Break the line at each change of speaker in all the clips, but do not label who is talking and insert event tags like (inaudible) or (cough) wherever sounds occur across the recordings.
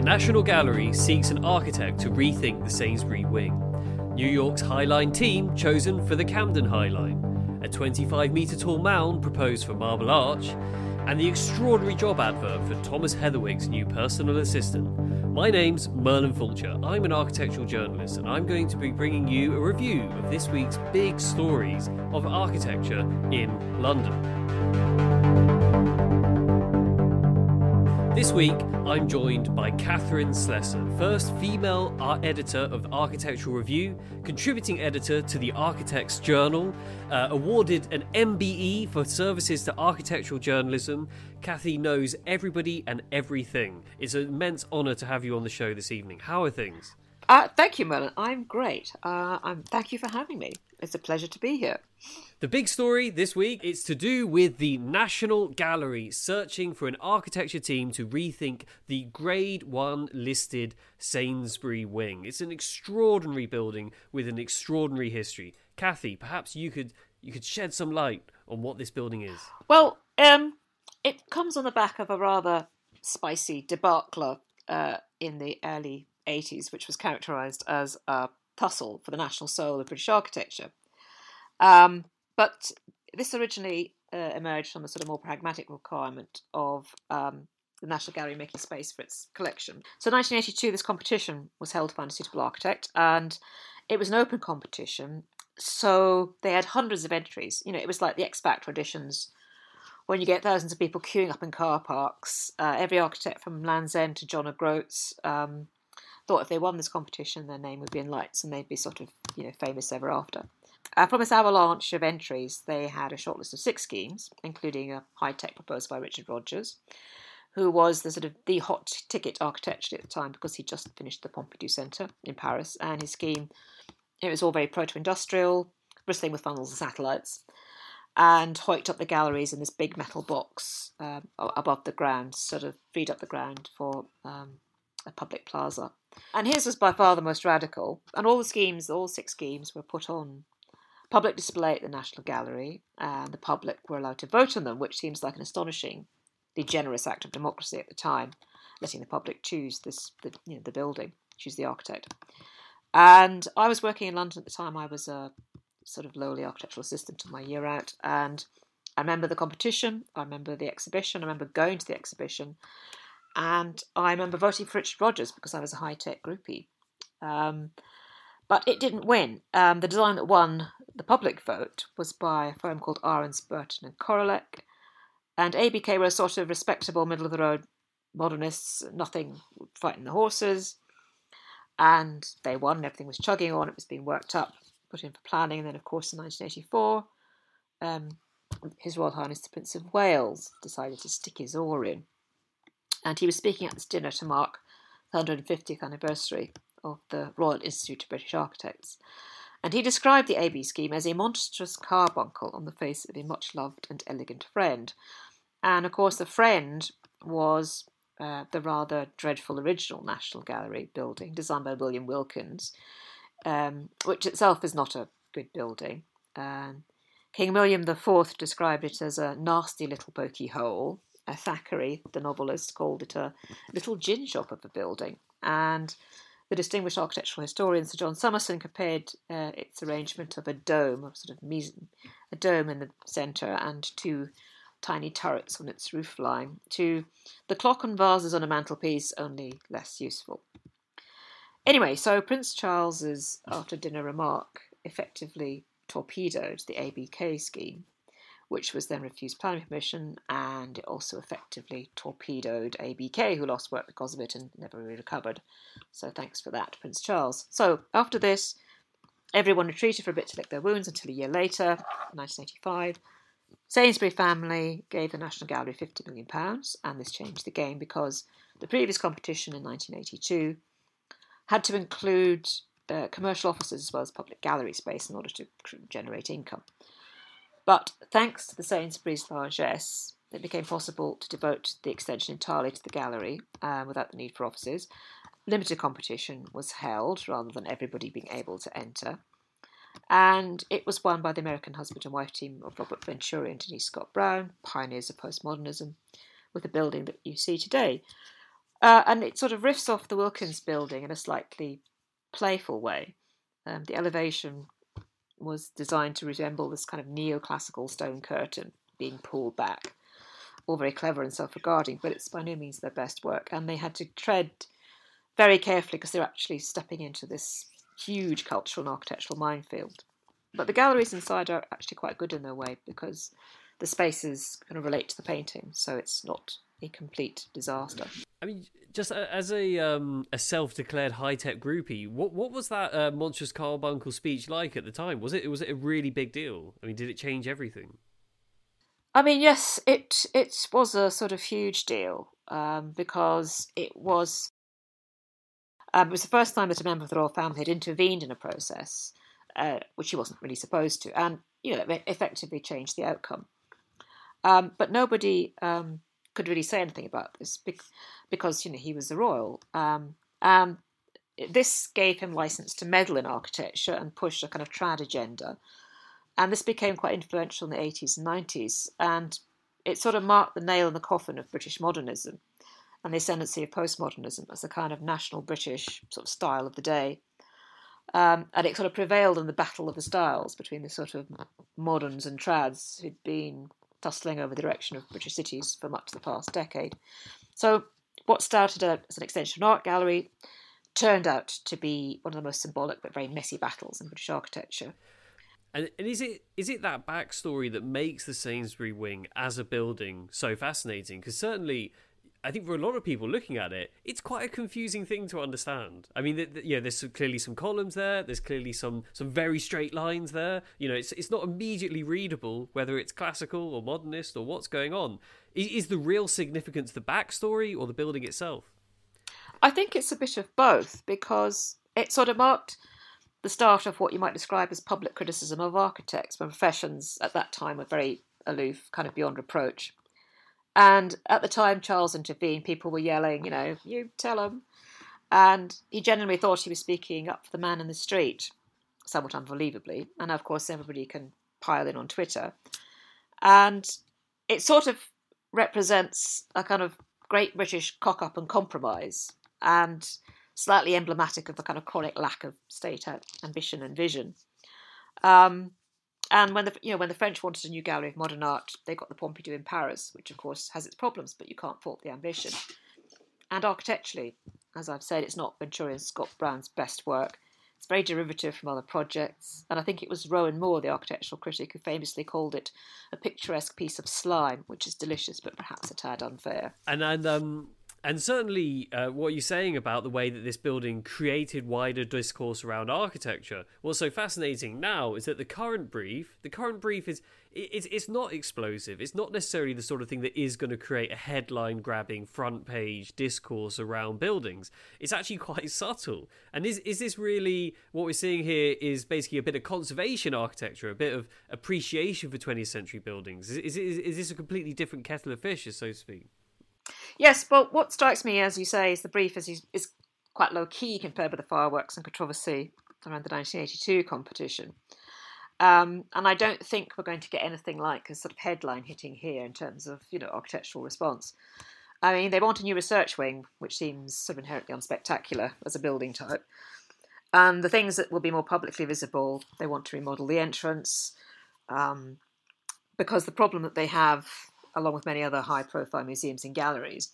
The National Gallery seeks an architect to rethink the Sainsbury wing. New York's Highline team chosen for the Camden Highline, a 25 metre tall mound proposed for Marble Arch, and the extraordinary job advert for Thomas Heatherwick's new personal assistant. My name's Merlin Fulcher. I'm an architectural journalist, and I'm going to be bringing you a review of this week's big stories of architecture in London. This week, I'm joined by Catherine Slessor, first female art editor of the Architectural Review, contributing editor to the Architects Journal, uh, awarded an MBE for services to architectural journalism. Kathy knows everybody and everything. It's an immense honour to have you on the show this evening. How are things?
Uh, thank you, Merlin. I'm great. Uh, I'm, thank you for having me. It's a pleasure to be here.
The big story this week is to do with the National Gallery searching for an architecture team to rethink the Grade 1 listed Sainsbury wing. It's an extraordinary building with an extraordinary history. Kathy, perhaps you could you could shed some light on what this building is.
Well, um, it comes on the back of a rather spicy debacle uh, in the early 80s, which was characterised as a tussle for the national soul of British architecture. Um, but this originally uh, emerged from a sort of more pragmatic requirement of um, the National Gallery making space for its collection. So, 1982, this competition was held to find a suitable architect, and it was an open competition. So they had hundreds of entries. You know, it was like the X Factor auditions when you get thousands of people queuing up in car parks. Uh, every architect from Land's End to John O'Groats um, thought if they won this competition, their name would be in lights and they'd be sort of, you know, famous ever after. Uh, from this avalanche of entries, they had a shortlist of six schemes, including a high tech proposed by Richard Rogers, who was the sort of the hot ticket architect at the time because he just finished the Pompidou Centre in Paris, and his scheme it was all very proto-industrial, bristling with funnels and satellites, and hoiked up the galleries in this big metal box um, above the ground, sort of freed up the ground for um, a public plaza. And his was by far the most radical, and all the schemes, all six schemes, were put on public display at the National Gallery, and the public were allowed to vote on them, which seems like an astonishingly generous act of democracy at the time, letting the public choose this, the, you know, the building, choose the architect. And I was working in London at the time. I was a sort of lowly architectural assistant in my year out, and I remember the competition. I remember the exhibition. I remember going to the exhibition, and I remember voting for Richard Rogers because I was a high tech groupie. Um, but it didn't win. Um, the design that won the public vote was by a firm called Ahrends, Burton and Koralek. And ABK were a sort of respectable, middle of the road modernists, nothing fighting the horses. And they won, everything was chugging on, it was being worked up, put in for planning. And then, of course, in 1984, um, His Royal Highness the Prince of Wales decided to stick his oar in and he was speaking at this dinner to mark the 150th anniversary of the Royal Institute of British Architects. And he described the AB scheme as a monstrous carbuncle on the face of a much loved and elegant friend. And of course, the friend was uh, the rather dreadful original National Gallery building designed by William Wilkins, um, which itself is not a good building. Um, King William IV described it as a nasty little pokey hole, Thackeray, the novelist, called it a little gin shop of a building. And The distinguished architectural historian Sir John Summerson compared uh, its arrangement of a dome, a sort of a dome in the centre, and two tiny turrets on its roof line, to the clock and vases on a mantelpiece, only less useful. Anyway, so Prince Charles's after dinner remark effectively torpedoed the ABK scheme, which was then refused planning permission, and it also effectively torpedoed ABK, who lost work because of it and never really recovered. So thanks for that, Prince Charles. So after this, everyone retreated for a bit to lick their wounds until a year later, 1985. Sainsbury family gave the National Gallery £50 million, and this changed the game because the previous competition in 1982 had to include uh, commercial offices as well as public gallery space in order to generate income. But thanks to the Sainsbury's largesse, it became possible to devote the extension entirely to the gallery um, without the need for offices. Limited competition was held rather than everybody being able to enter. And it was won by the American husband and wife team of Robert Venturi and Denise Scott Brown, pioneers of postmodernism, with the building that you see today. Uh, and it sort of riffs off the Wilkins building in a slightly playful way. Um, the elevation was designed to resemble this kind of neoclassical stone curtain being pulled back. All very clever and self regarding, but it's by no means their best work. And they had to tread very carefully because they're actually stepping into this huge cultural and architectural minefield. But the galleries inside are actually quite good in their way because the spaces kind of relate to the painting, so it's not a complete disaster.
I mean, just as a um, a self-declared high-tech groupie, what what was that uh, monstrous carbuncle speech like at the time? Was it was it a really big deal? I mean, did it change everything?
I mean, yes, it it was a sort of huge deal um, because it was um, it was the first time that a member of the royal family had intervened in a process, uh, which he wasn't really supposed to, and you know, it effectively changed the outcome. Um, but nobody um, could really say anything about this because you know he was the royal. Um, um, this gave him license to meddle in architecture and push a kind of trad agenda, and this became quite influential in the eighties and nineties, and it sort of marked the nail in the coffin of British modernism and the ascendancy of postmodernism as a kind of national British sort of style of the day. Um, and it sort of prevailed in the battle of the styles between the sort of moderns and trads who'd been tussling over the direction of British cities for much of the past decade. So, what started as an extension of art gallery turned out to be one of the most symbolic but very messy battles in British architecture.
And, and is it is it that backstory that makes the Sainsbury Wing as a building so fascinating? Because certainly I think for a lot of people looking at it, it's quite a confusing thing to understand. I mean, th- th- there's clearly some columns there. There's clearly some some very straight lines there. You know, it's it's not immediately readable whether it's classical or modernist or what's going on. Is, is the real significance the backstory or the building itself?
I think it's a bit of both because it sort of marked the start of what you might describe as public criticism of architects when professions at that time were very aloof, kind of beyond reproach. And at the time Charles intervened, people were yelling, you know, you tell him. And he genuinely thought he was speaking up for the man in the street, somewhat unbelievably. And of course, everybody can pile in on Twitter. And it sort of represents a kind of great British cock up and compromise, and slightly emblematic of the kind of chronic lack of state ambition and vision. Um, and when the you know when the French wanted a new gallery of modern art, they got the Pompidou in Paris, which of course has its problems, but you can't fault the ambition. And architecturally, as I've said, it's not Venturi and Scott Brown's best work. It's very derivative from other projects, and I think it was Rowan Moore, the architectural critic, who famously called it a picturesque piece of slime, which is delicious but perhaps a tad unfair.
And and um, and certainly, uh, what you're saying about the way that this building created wider discourse around architecture. What's so fascinating now is that the current brief, the current brief is it's it's not explosive. It's not necessarily the sort of thing that is going to create a headline-grabbing front page discourse around buildings. It's actually (laughs) quite subtle. And is is this really what we're seeing here? Is basically a bit of conservation architecture, a bit of appreciation for 20th century buildings. Is, is, is this a completely different kettle of fish, so to speak?
Yes, but what strikes me, as you say, is the brief is, is quite low key compared with the fireworks and controversy around the 1982 competition. Um, and I don't think we're going to get anything like a sort of headline hitting here in terms of you know architectural response. I mean, they want a new research wing, which seems sort of inherently unspectacular as a building type. And the things that will be more publicly visible, they want to remodel the entrance, um, because the problem that they have, along with many other high-profile museums and galleries,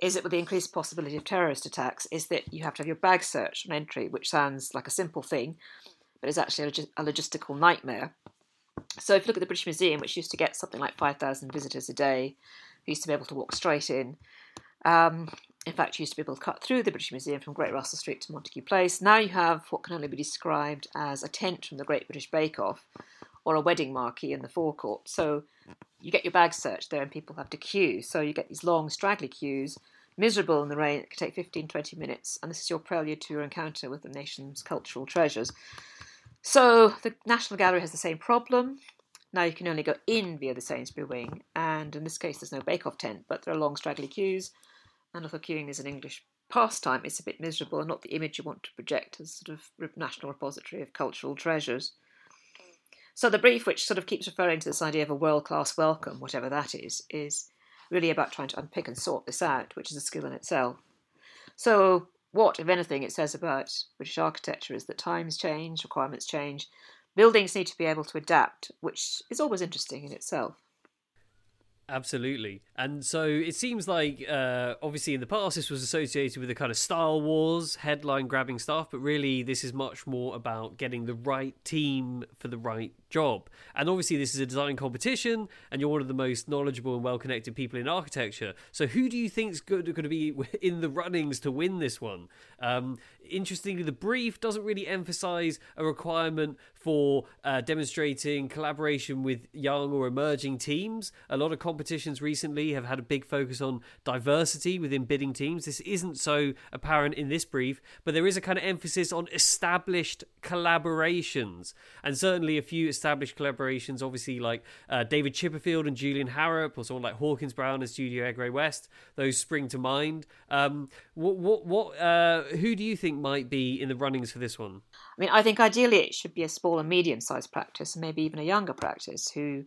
is that with the increased possibility of terrorist attacks, is that you have to have your bag searched on entry, which sounds like a simple thing, but is actually a, logistical nightmare. So if you look at the British Museum, which used to get something like 5,000 visitors a day, used to be able to walk straight in. Um, in fact, you used to be able to cut through the British Museum from Great Russell Street to Montague Place. Now you have what can only be described as a tent from the Great British Bake Off or a wedding marquee in the forecourt. So you get your bags searched there and people have to queue. So you get these long, straggly queues, miserable in the rain. It can take 15, 20 minutes. And this is your prelude to your encounter with the nation's cultural treasures. So the National Gallery has the same problem. Now you can only go in via the Sainsbury wing, and in this case there's no bake-off tent, but there are long straggly queues, and although queuing is an English pastime, it's a bit miserable and not the image you want to project as sort of national repository of cultural treasures. So the brief, which sort of keeps referring to this idea of a world-class welcome, whatever that is, is really about trying to unpick and sort this out, which is a skill in itself. So what, if anything, it says about British architecture is that times change, requirements change, buildings need to be able to adapt, which is always interesting in itself.
Absolutely. And so it seems like, uh, obviously, in the past, this was associated with the kind of Style Wars, headline grabbing stuff, but really, this is much more about getting the right team for the right job. And obviously, this is a design competition, and you're one of the most knowledgeable and well connected people in architecture. So, who do you think is going to be (laughs) in the runnings to win this one? Um, interestingly, the brief doesn't really emphasize a requirement for uh, demonstrating collaboration with young or emerging teams. A lot of competitions recently have had a big focus on diversity within bidding teams. This isn't so apparent in this brief, but there is a kind of emphasis on established collaborations. And certainly a few established collaborations, obviously like uh, David Chipperfield and Julian Harrap, or someone like Hawkins Brown and Studio Egret West, those spring to mind. Um, what, what, what, uh, who do you think might be in the runnings for this one?
I mean, I think ideally it should be a small and medium sized practice, and maybe even a younger practice who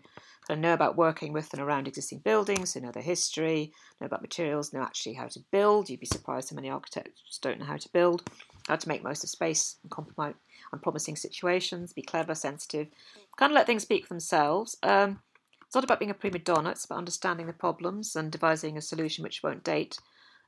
know about working with and around existing buildings, who know their history, know about materials, know actually how to build. You'd be surprised how many architects don't know how to build, how to make most of space and compromise unpromising situations, be clever, sensitive, kind of let things speak for themselves. Um, it's not about being a prima donna, it's about understanding the problems and devising a solution which won't date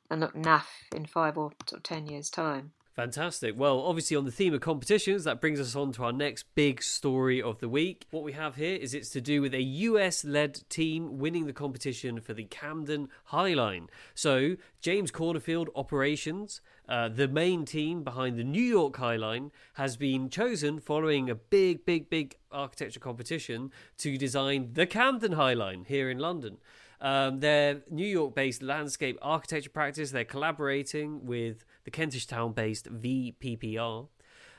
and look naff in five or ten years' time.
Fantastic. Well, obviously, on the theme of competitions, that brings us on to our next big story of the week. What we have here is it's to do with a US led team winning the competition for the Camden Highline. So, James Corner Field Operations, uh, the main team behind the New York Highline, has been chosen following a big, big, big architecture competition to design the Camden Highline here in London. Um, their New York based landscape architecture practice, they're collaborating with the Kentish town based VPPR.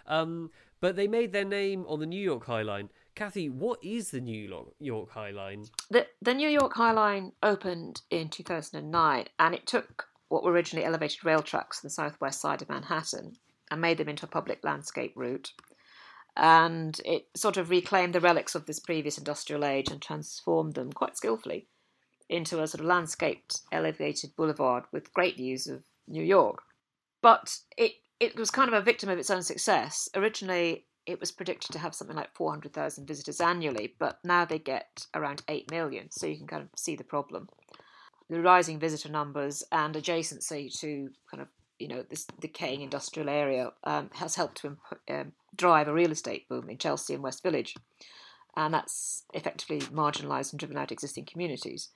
Um, but they made their name on the New York High Line. Kathy, what is the New York, High Line?
The, the New York High Line opened in 2009 and it took what were originally elevated rail tracks on the southwest side of Manhattan and made them into a public landscape route. And it sort of reclaimed the relics of this previous industrial age and transformed them quite skillfully into a sort of landscaped, elevated boulevard with great views of New York. But it, it was kind of a victim of its own success. Originally, it was predicted to have something like 400,000 visitors annually, but now they get around 8 million, so you can kind of see the problem. The rising visitor numbers and adjacency to kind of you know this decaying industrial area um, has helped to imp- um, drive a real estate boom in Chelsea and West Village, and that's effectively marginalised and driven out existing communities.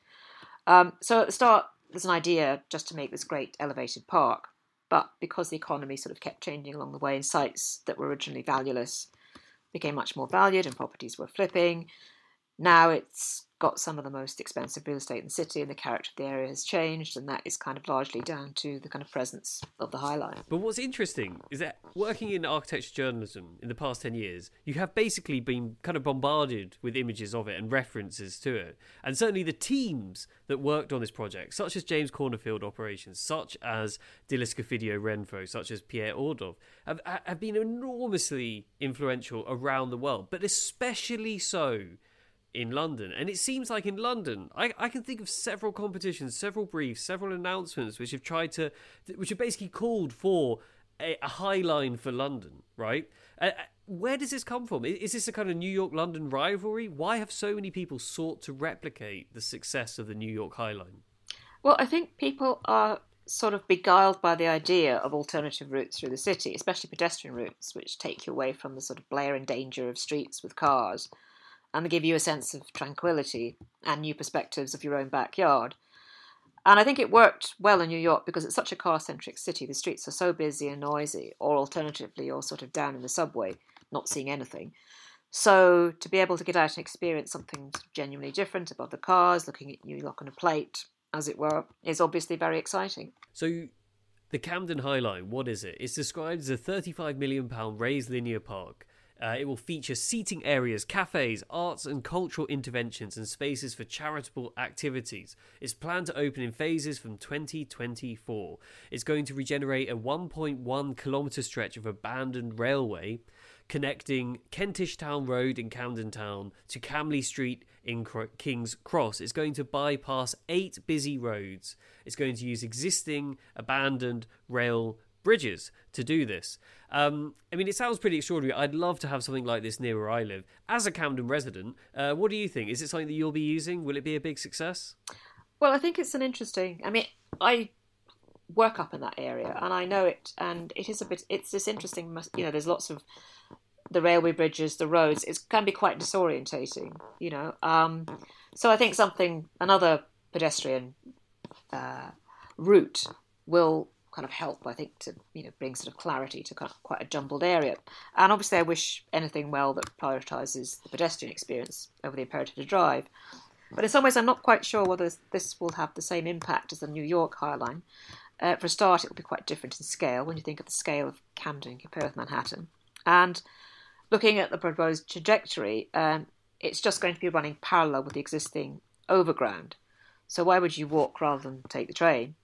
Um, so at the start, there's an idea just to make this great elevated park, but because the economy sort of kept changing along the way, and sites that were originally valueless became much more valued, and properties were flipping. Now it's got some of the most expensive real estate in the city, and the character of the area has changed, and that is kind of largely down to the kind of presence of the High Line.
But what's interesting is that working in architecture journalism in the past 10 years, you have basically been kind of bombarded with images of it and references to it. And certainly the teams that worked on this project, such as James Corner Field Operations, such as Diller Scofidio Renfro, such as Piet Oudolf, have, have been enormously influential around the world, but especially so in London. And it seems like in London, I, I can think of several competitions, several briefs, several announcements which have tried to, which have basically called for a, a high line for London, right? Uh, where does this come from? Is this a kind of New York London rivalry? Why have so many people sought to replicate the success of the New York High Line?
Well, I think people are sort of beguiled by the idea of alternative routes through the city, especially pedestrian routes, which take you away from the sort of blare and danger of streets with cars and they give you a sense of tranquility and new perspectives of your own backyard. And I think it worked well in New York because it's such a car centric city. The streets are so busy and noisy, or alternatively, you're sort of down in the subway, not seeing anything. So to be able to get out and experience something genuinely different above the cars, looking at New York on a plate, as it were, is obviously very exciting.
So the Camden High Line, what is it? It's described as a £35 million raised linear park uh, it will feature seating areas, cafes, arts and cultural interventions, and spaces for charitable activities. It's planned to open in phases from 2024. It's going to regenerate a 1.1 kilometre stretch of abandoned railway connecting Kentish Town Road in Camden Town to Camley Street in King's Cross. It's going to bypass eight busy roads. It's going to use existing abandoned rail bridges to do this. Um, I mean, it sounds pretty extraordinary. I'd love to have something like this near where I live. As a Camden resident, uh, what do you think? Is it something that you'll be using? Will it be a big success?
Well, I think it's an interesting. I mean, I work up in that area, and I know it, and it is a bit. It's this interesting. You know, there's lots of the railway bridges, the roads. It can be quite disorientating. You know, um, so I think something another pedestrian uh, route will kind of help, I think, to you know bring sort of clarity to kind of quite a jumbled area. And obviously, I wish anything well that prioritises the pedestrian experience over the imperative to drive. But in some ways, I'm not quite sure whether this will have the same impact as the New York High Line. Uh, for a start, it will be quite different in scale when you think of the scale of Camden compared with Manhattan. And looking at the proposed trajectory, um, it's just going to be running parallel with the existing overground. So why would you walk rather than take the train?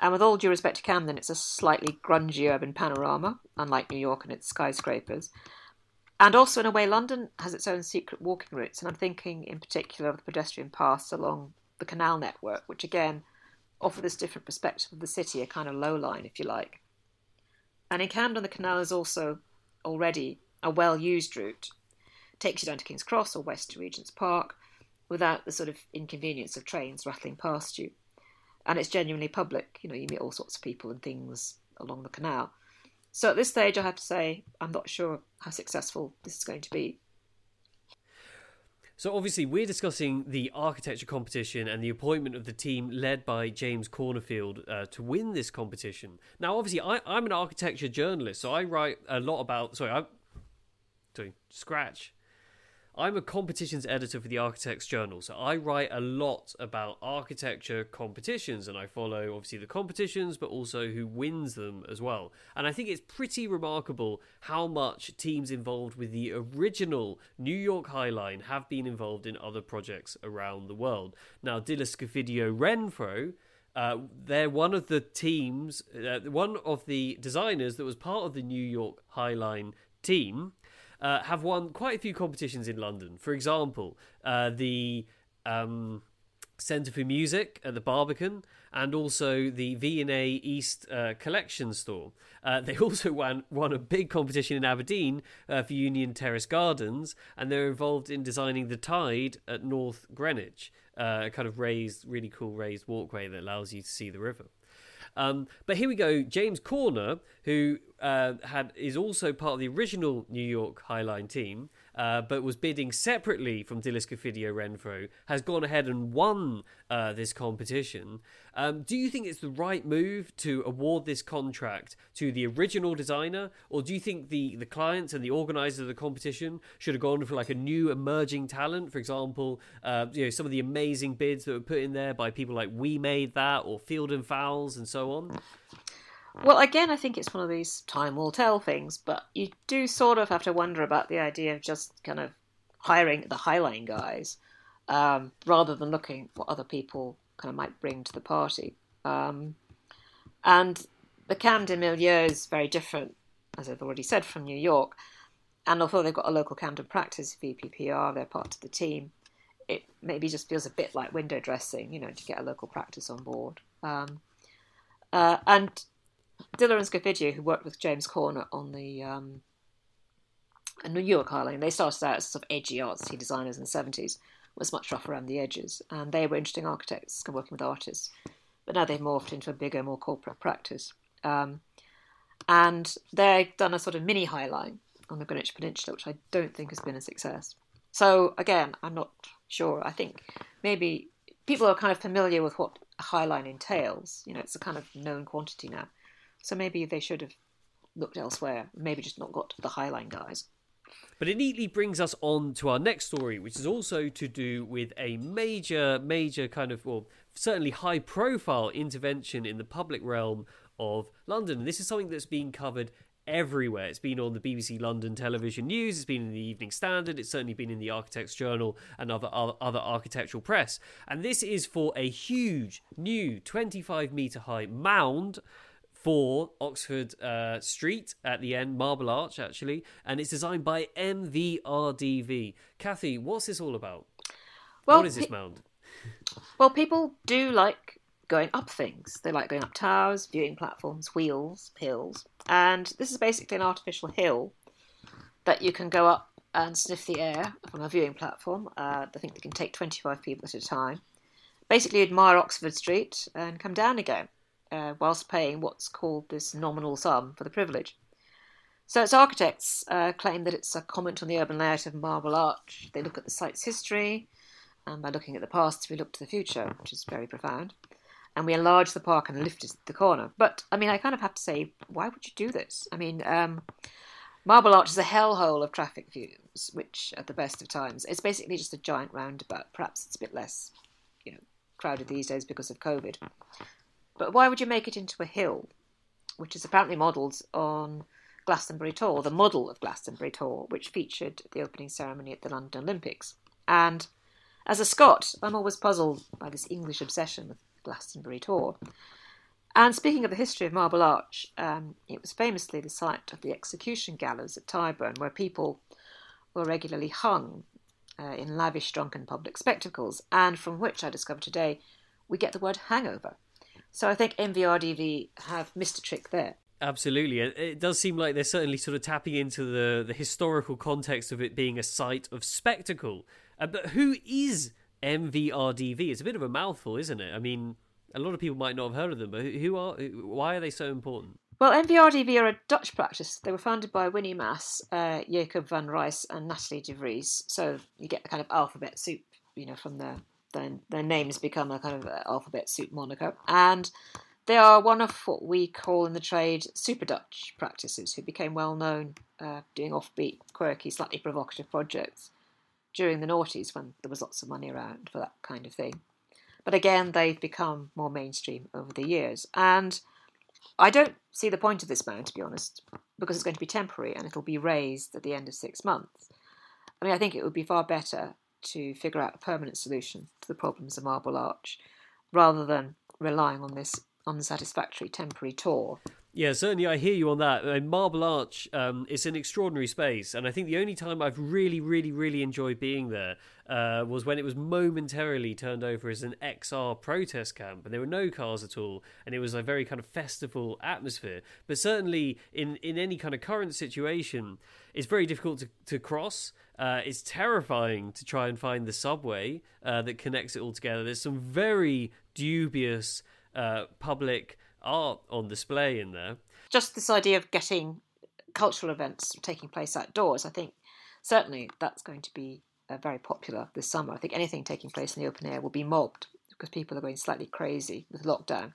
And with all due respect to Camden, it's a slightly grungy urban panorama, unlike New York and its skyscrapers. And also, in a way, London has its own secret walking routes, and I'm thinking in particular of the pedestrian paths along the canal network, which again offer this different perspective of the city, a kind of low line, if you like. And in Camden, the canal is also already a well used route. It takes you down to King's Cross or west to Regent's Park without the sort of inconvenience of trains rattling past you and it's genuinely public. You know, you meet all sorts of people and things along the canal. So at this stage, I have to say, I'm not sure how successful this is going to be.
So obviously, we're discussing the architecture competition and the appointment of the team led by James Corner Field uh, to win this competition. Now, obviously, I, am an architecture journalist, so I write a lot about. Sorry, I'm doing scratch. I'm a competitions editor for the Architects Journal, so I write a lot about architecture competitions and I follow obviously the competitions, but also who wins them as well. And I think it's pretty remarkable how much teams involved with the original New York High Line have been involved in other projects around the world. Now, Diller Scofidio Renfro. Uh, they're one of the teams, uh, one of the designers that was part of the New York High Line team uh, have won quite a few competitions in London. For example, uh, the um, Centre for Music at the Barbican, and also the V&A East uh, Collection Store. Uh, (laughs) they also won, won a big competition in Aberdeen uh, for Union Terrace Gardens, and they're involved in designing the Tide at North Greenwich, uh, a kind of raised, really cool raised walkway that allows you to see the river. Um, but here we go. James Corner, who uh, had is also part of the original New York High Line team, uh, but was bidding separately from Diller Scofidio Renfro, has gone ahead and won uh, this competition. Um, do you think it's the right move to award this contract to the original designer, or do you think the, the clients and the organisers of the competition should have gone for like a new emerging talent? For example, uh, you know some of the amazing bids that were put in there by people like We Made That or Feilden Fowles and so on.
Well, again, I think it's one of these time will tell things, but you do sort of have to wonder about the idea of just kind of hiring the Highline guys um, rather than looking what other people kind of might bring to the party. Um, and the Camden milieu is very different, as I've already said, from New York. And although they've got a local Camden practice, VPPR, they're part of the team. it maybe just feels a bit like window dressing, you know, to get a local practice on board. Um, uh, and Diller and Scofidio, who worked with James Corner on the um, New York High they started out as sort of edgy artsy designers in the 70s, was much rough around the edges, and they were interesting architects working with artists. But now they've morphed into a bigger, more corporate practice. Um, and they've done a sort of mini High Line on the Greenwich Peninsula, which I don't think has been a success. So again, I'm not sure. I think maybe people are kind of familiar with what a High Line entails. You know, it's a kind of known quantity now. So maybe they should have looked elsewhere. Maybe just not got the Highline guys.
But it neatly brings us on to our next story, which is also to do with a major, major kind of, well, certainly high profile intervention in the public realm of London. And this is something that's being covered everywhere. It's been on the BBC London television news, it's been in the Evening Standard, it's certainly been in the Architects Journal and other other architectural press. And this is for a huge new 25 meter high mound for Oxford uh, Street at the end, Marble Arch actually, and it's designed by MVRDV. Kathy, what's this all about? Well, what is this mound?
Well, people do like going up things. They like going up towers, viewing platforms, wheels, hills. And this is basically an artificial hill that you can go up and sniff the air from a viewing platform. Uh, I think they can take 25 people at a time. Basically, admire Oxford Street and come down again, uh, whilst paying what's called this nominal sum for the privilege. So its architects uh, claim that it's a comment on the urban layout of Marble Arch. They look at the site's history, and by looking at the past, we look to the future, which is very profound and we enlarged the park and lifted the corner. But I mean, I kind of have to say, why would you do this? I mean, um, Marble Arch is a hellhole of traffic views, which at the best of times, it's basically just a giant roundabout. Perhaps it's a bit less, you know, crowded these days because of COVID. But why would you make it into a hill, which is apparently modelled on Glastonbury Tor, the model of Glastonbury Tor, which featured the opening ceremony at the London Olympics? And as a Scot, I'm always puzzled by this English obsession with Glastonbury Tor. And speaking of the history of Marble Arch, um, it was famously the site of the execution gallows at Tyburn, where people were regularly hung uh, in lavish drunken public spectacles, and from which I discovered today we get the word hangover. So I think MVRDV have missed a trick there.
Absolutely. It does seem like they're certainly sort of tapping into the, the historical context of it being a site of spectacle. Uh, but who is MVRDV. It's a bit of a mouthful, isn't it? I mean, a lot of people might not have heard of them, but who are? Why are they so important?
Well, MVRDV are a Dutch practice. They were founded by Winy Maas, uh, Jacob van Rijs, and Nathalie de Vries. So you get the kind of alphabet soup, you know, from their their, their names become a kind of alphabet soup moniker. And they are one of what we call in the trade super Dutch practices who became well known uh, doing offbeat, quirky, slightly provocative projects during the noughties when there was lots of money around for that kind of thing. But again, they've become more mainstream over the years. And I don't see the point of this ban, to be honest, because it's going to be temporary and it'll be razed at the end of six months. I mean, I think it would be far better to figure out a permanent solution to the problems of Marble Arch rather than relying on this unsatisfactory temporary tour.
Yeah, certainly I hear you on that. Uh, Marble Arch um, is an extraordinary space, and I think the only time I've really, really, really enjoyed being there uh, was when it was momentarily turned over as an XR protest camp, and there were no cars at all, and it was a very kind of festival atmosphere. But certainly in, in any kind of current situation, it's very difficult to, to cross. Uh, it's terrifying to try and find the subway uh, that connects it all together. There's some very dubious uh, public art on display in there.
Just this idea of getting cultural events taking place outdoors, I think certainly that's going to be uh, very popular this summer. I think anything taking place in the open air will be mobbed because people are going slightly crazy with lockdown.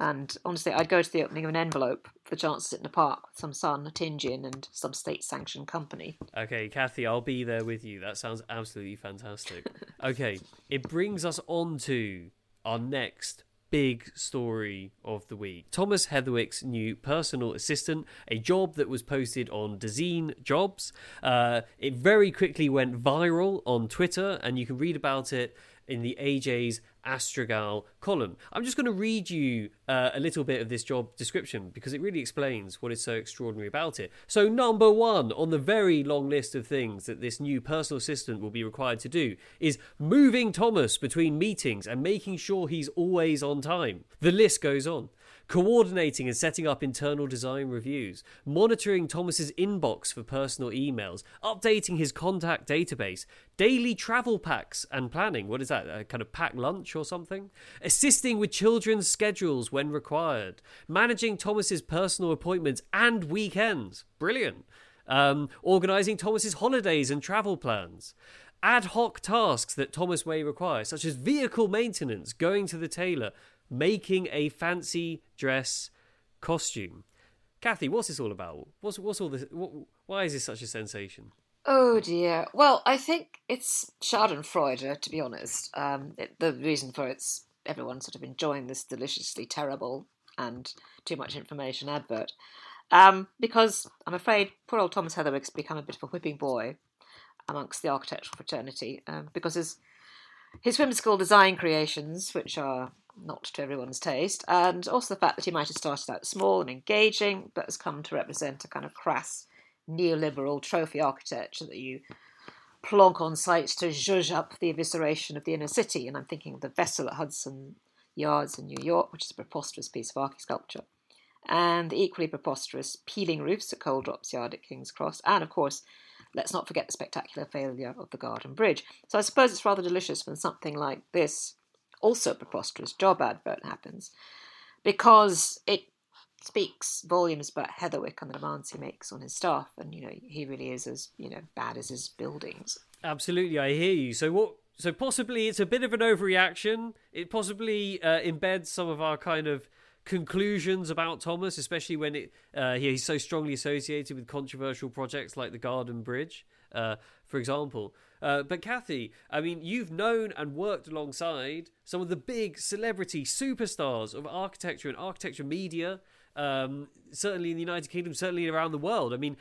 And honestly, I'd go to the opening of an envelope for the chance to sit in a park with some sun, a tinge in, and some state sanctioned company.
Okay, Kathy, I'll be there with you. That sounds absolutely fantastic. (laughs) okay, it brings us on to our next big story of the week. Thomas Heatherwick's new personal assistant, a job that was posted on Dezeen Jobs. Uh, it very quickly went viral on Twitter, and you can read about it in the AJ's Astragal column. I'm just going to read you uh, a little bit of this job description because it really explains what is so extraordinary about it. So, number one on the very long list of things that this new personal assistant will be required to do is moving Thomas between meetings and making sure he's always on time. The list goes on coordinating and setting up internal design reviews, monitoring Thomas's inbox for personal emails, updating his contact database, daily travel packs and planning. What is that? A kind of pack lunch or something? Assisting with children's schedules when required, managing Thomas's personal appointments and weekends. Brilliant. Um, organizing Thomas's holidays and travel plans ad hoc tasks that Thomas may require, such as vehicle maintenance, going to the tailor, making a fancy dress costume. Kathy, what's this all about? What's what's all this? What, why is this such a sensation?
Oh dear. Well, I think it's Schadenfreude, to be honest. Um, it, the reason for it's everyone sort of enjoying this deliciously terrible and too much information advert. Um, because I'm afraid poor old Thomas Heatherwick's become a bit of a whipping boy amongst the architectural fraternity um, because his his whimsical design creations, which are not to everyone's taste, and also the fact that he might have started out small and engaging, but has come to represent a kind of crass neoliberal trophy architecture that you plonk on site to zhuzh up the evisceration of the inner city. And I'm thinking of the vessel at Hudson Yards in New York, which is a preposterous piece of architecture, and the equally preposterous peeling roofs at Coal Drops Yard at King's Cross, and of course, let's not forget the spectacular failure of the Garden Bridge. So I suppose it's rather delicious when something like this also preposterous job advert happens because it speaks volumes about Heatherwick and the demands he makes on his staff, and you know he really is as you know bad as his buildings.
Absolutely, I hear you. So what? So possibly it's a bit of an overreaction. It possibly uh, embeds some of our kind of conclusions about Thomas, especially when it uh, he's so strongly associated with controversial projects like the Garden Bridge, uh, for example. Uh, but Kathy, I mean, you've known and worked alongside some of the big celebrity superstars of architecture and architecture media, um, certainly in the United Kingdom, certainly around the world. I mean,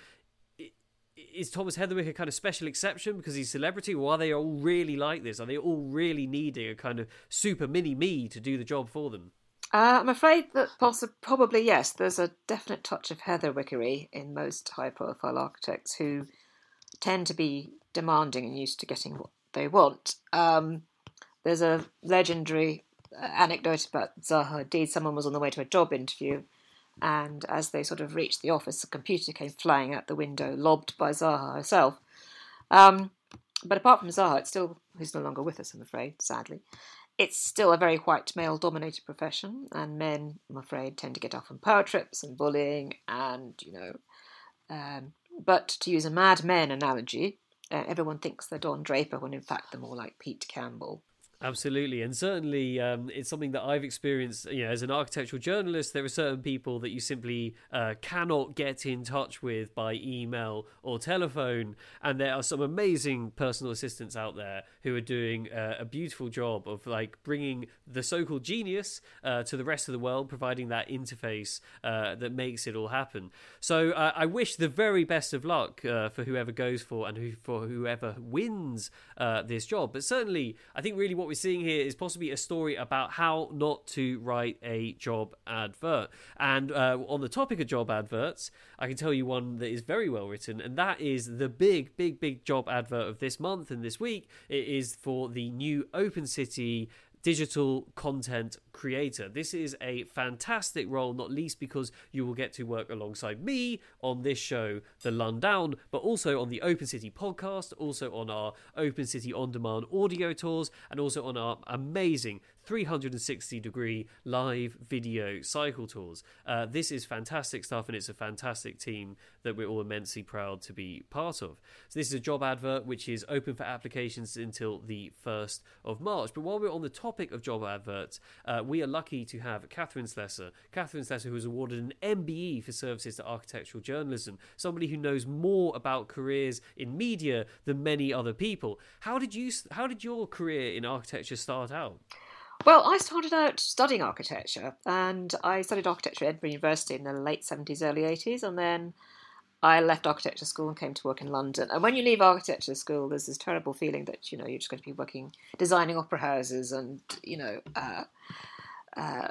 is Thomas Heatherwick a kind of special exception because he's celebrity, or are they all really like this? Are they all really needing a kind of super mini me to do the job for them?
Uh, I'm afraid that possi- probably yes. There's a definite touch of Heatherwickery in most high-profile architects who tend to be demanding and used to getting what they want. Um, there's a legendary uh, anecdote about Zaha Hadid. Someone was on the way to a job interview, and as they sort of reached the office, a computer came flying out the window, lobbed by Zaha herself. Um, but apart from Zaha, it's still who's no longer with us, I'm afraid, sadly. It's still a very white male dominated profession, and men, I'm afraid, tend to get off on power trips and bullying, and you know. Um, but to use a Mad Men analogy, uh, everyone thinks they're Don Draper when in fact they're more like Pete Campbell.
Absolutely, and certainly um, it's something that I've experienced. You know, as an architectural journalist, there are certain people that you simply uh, cannot get in touch with by email or telephone, and there are some amazing personal assistants out there who are doing uh, a beautiful job of like bringing the so-called genius uh, to the rest of the world, providing that interface uh, that makes it all happen. So uh, I wish the very best of luck uh, for whoever goes for and who, for whoever wins this job. But certainly, I think really what what we're seeing here is possibly a story about how not to write a job advert. And uh, on the topic of job adverts, I can tell you one that is very well written, and that is the big, big, big job advert of this month and this week. It is for the new Open City digital content creator. This is a fantastic role, not least because you will get to work alongside me on this show, The Lundown, but also on the Open City podcast, also on our Open City On Demand audio tours, and also on our amazing 360 degree live video cycle tours. Uh, this is fantastic stuff, and it's a fantastic team that we're all immensely proud to be part of. So, this is a job advert which is open for applications until the 1st of March. But while we're on the topic of job adverts, uh, we are lucky to have Catherine Slessor. Catherine Slessor, who was awarded an MBE for services to architectural journalism, somebody who knows more about careers in media than many other people. How did you? How did your career in architecture start out?
Well, I started out studying architecture, and I studied architecture at Edinburgh University in the late 70s, early 80s, and then I left architecture school and came to work in London. And when you leave architecture school, there's this terrible feeling that you know you're just going to be working, designing opera houses and you know uh, uh,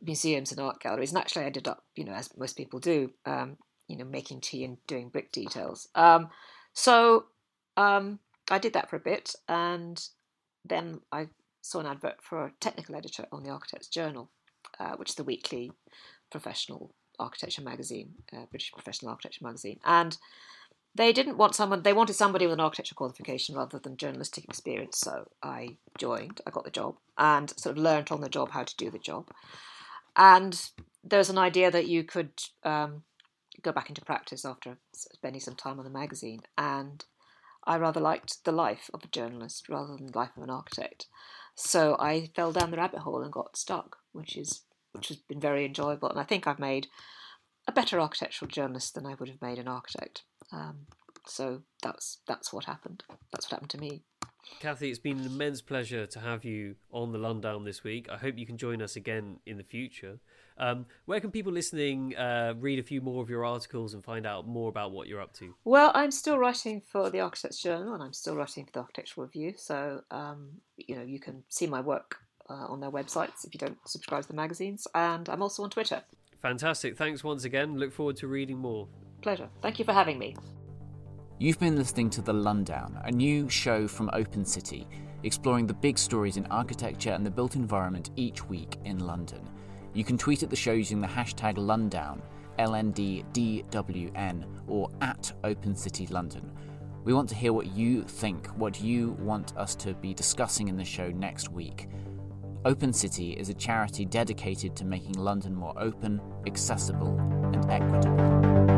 museums and art galleries. And actually, I ended up, you know, as most people do, um, you know, making tea and doing brick details. Um, so um, I did that for a bit, and then I saw an advert for a technical editor on the Architects Journal, uh, which is the weekly professional architecture magazine, uh, British professional architecture magazine, and they didn't want someone. They wanted somebody with an architecture qualification rather than journalistic experience. So I joined. I got the job and sort of learnt on the job how to do the job. And there's an idea that you could um, go back into practice after spending some time on the magazine. And I rather liked the life of a journalist rather than the life of an architect. So I fell down the rabbit hole and got stuck, which is which has been very enjoyable. And I think I've made a better architectural journalist than I would have made an architect. Um, so that's that's what happened. That's what happened to me.
Cathy, it's been an immense pleasure to have you on the Lundown this week. I hope you can join us again in the future. Um, where can people listening uh, read a few more of your articles and find out more about what you're up to?
Well, I'm still writing for the Architects Journal and I'm still writing for the Architectural Review. So, um, you know, you can see my work uh, on their websites if you don't subscribe to the magazines. And I'm also on Twitter.
Fantastic. Thanks once again. Look forward to reading more.
Pleasure. Thank you for having me.
You've been listening to The Lundown, a new show from Open City, exploring the big stories in architecture and the built environment each week in London. You can tweet at the show using the hashtag Lundown, LNDDWN, or at Open City London. We want to hear what you think, what you want us to be discussing in the show next week. Open City is a charity dedicated to making London more open, accessible, and equitable.